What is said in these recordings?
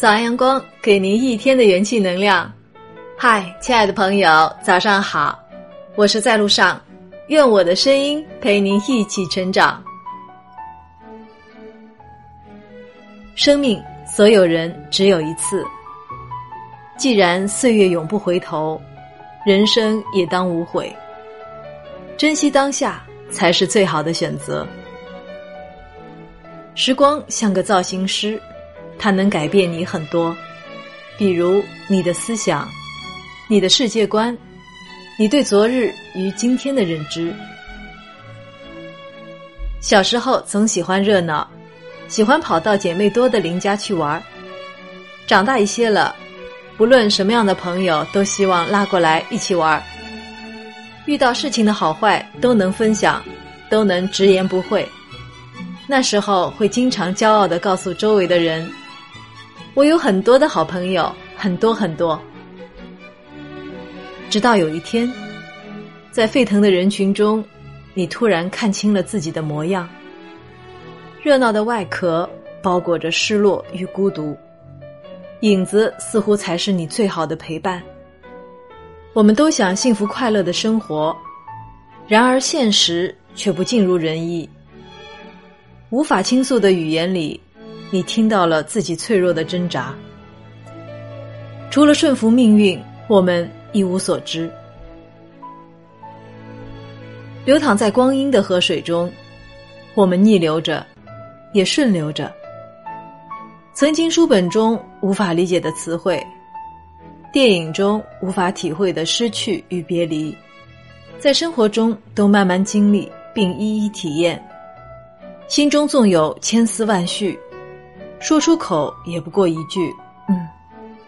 早安阳光，给您一天的元气能量。嗨，亲爱的朋友，早上好！我是在路上，愿我的声音陪您一起成长。生命，所有人只有一次。既然岁月永不回头，人生也当无悔。珍惜当下，才是最好的选择。时光像个造型师。它能改变你很多，比如你的思想、你的世界观、你对昨日与今天的认知。小时候总喜欢热闹，喜欢跑到姐妹多的邻家去玩长大一些了，不论什么样的朋友，都希望拉过来一起玩遇到事情的好坏都能分享，都能直言不讳。那时候会经常骄傲的告诉周围的人。我有很多的好朋友，很多很多。直到有一天，在沸腾的人群中，你突然看清了自己的模样。热闹的外壳包裹着失落与孤独，影子似乎才是你最好的陪伴。我们都想幸福快乐的生活，然而现实却不尽如人意。无法倾诉的语言里。你听到了自己脆弱的挣扎，除了顺服命运，我们一无所知。流淌在光阴的河水中，我们逆流着，也顺流着。曾经书本中无法理解的词汇，电影中无法体会的失去与别离，在生活中都慢慢经历并一一体验，心中纵有千丝万绪。说出口也不过一句：“嗯，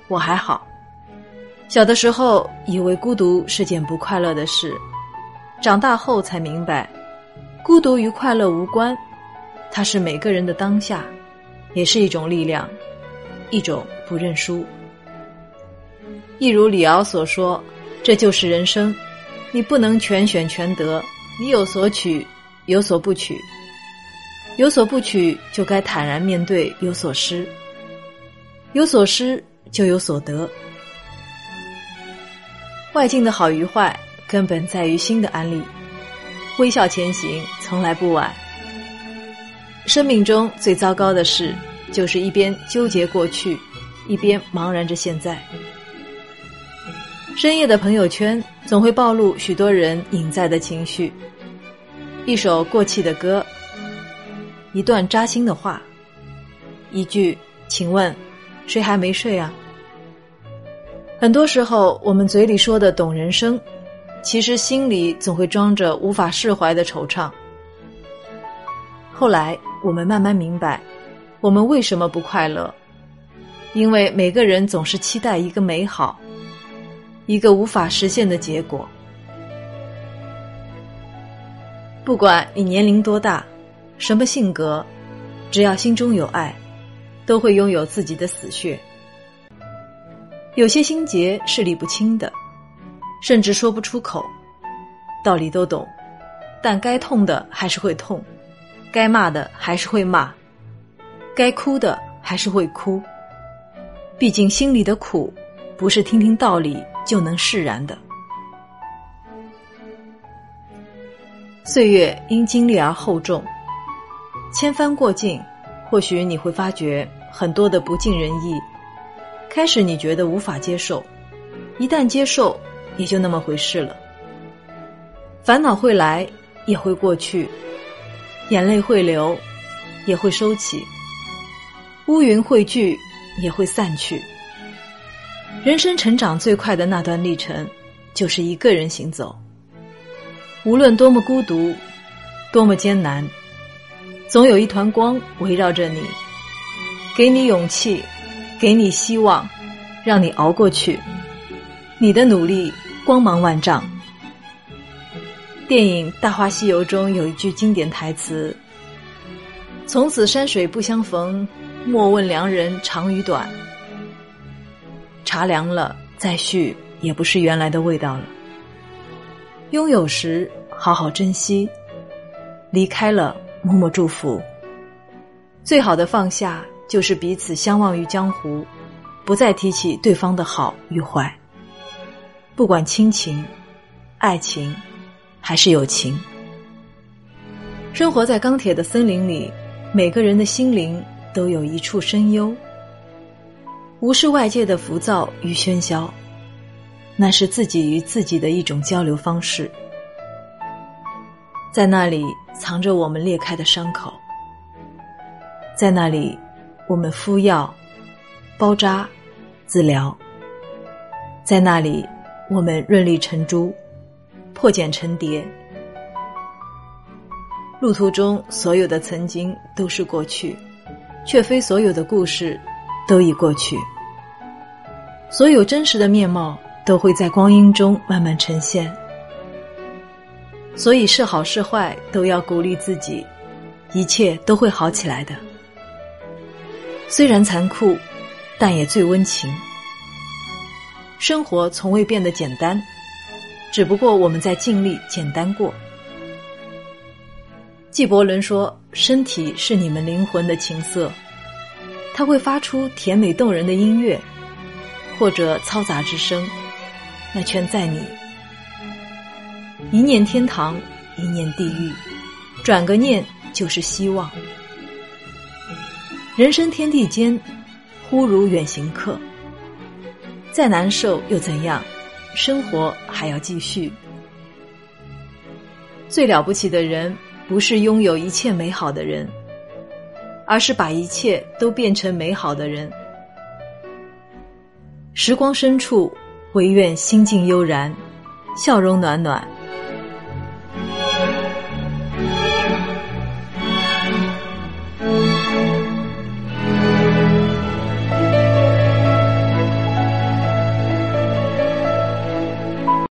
我还好。”小的时候以为孤独是件不快乐的事，长大后才明白，孤独与快乐无关，它是每个人的当下，也是一种力量，一种不认输。一如李敖所说：“这就是人生，你不能全选全得，你有所取，有所不取。”有所不取，就该坦然面对；有所失，有所失就有所得。外境的好与坏，根本在于心的安利。微笑前行，从来不晚。生命中最糟糕的事，就是一边纠结过去，一边茫然着现在。深夜的朋友圈总会暴露许多人隐在的情绪。一首过气的歌。一段扎心的话，一句“请问，谁还没睡啊？”很多时候，我们嘴里说的懂人生，其实心里总会装着无法释怀的惆怅。后来，我们慢慢明白，我们为什么不快乐，因为每个人总是期待一个美好，一个无法实现的结果。不管你年龄多大。什么性格，只要心中有爱，都会拥有自己的死穴。有些心结是理不清的，甚至说不出口。道理都懂，但该痛的还是会痛，该骂的还是会骂，该哭的还是会哭。毕竟心里的苦，不是听听道理就能释然的。岁月因经历而厚重。千帆过尽，或许你会发觉很多的不尽人意。开始你觉得无法接受，一旦接受，也就那么回事了。烦恼会来，也会过去；眼泪会流，也会收起；乌云会聚，也会散去。人生成长最快的那段历程，就是一个人行走。无论多么孤独，多么艰难。总有一团光围绕着你，给你勇气，给你希望，让你熬过去。你的努力光芒万丈。电影《大话西游》中有一句经典台词：“从此山水不相逢，莫问良人长与短。”茶凉了再续也不是原来的味道了。拥有时好好珍惜，离开了。默默祝福。最好的放下，就是彼此相忘于江湖，不再提起对方的好与坏。不管亲情、爱情，还是友情，生活在钢铁的森林里，每个人的心灵都有一处深幽，无视外界的浮躁与喧嚣，那是自己与自己的一种交流方式。在那里藏着我们裂开的伤口，在那里，我们敷药、包扎、治疗，在那里。我们润粒成珠，破茧成蝶。路途中所有的曾经都是过去，却非所有的故事都已过去。所有真实的面貌都会在光阴中慢慢呈现。所以是好是坏都要鼓励自己，一切都会好起来的。虽然残酷，但也最温情。生活从未变得简单，只不过我们在尽力简单过。纪伯伦说：“身体是你们灵魂的琴瑟，它会发出甜美动人的音乐，或者嘈杂之声，那全在你。一念天堂，一念地狱，转个念就是希望。人生天地间，忽如远行客。”再难受又怎样？生活还要继续。最了不起的人，不是拥有一切美好的人，而是把一切都变成美好的人。时光深处，唯愿心境悠然，笑容暖暖，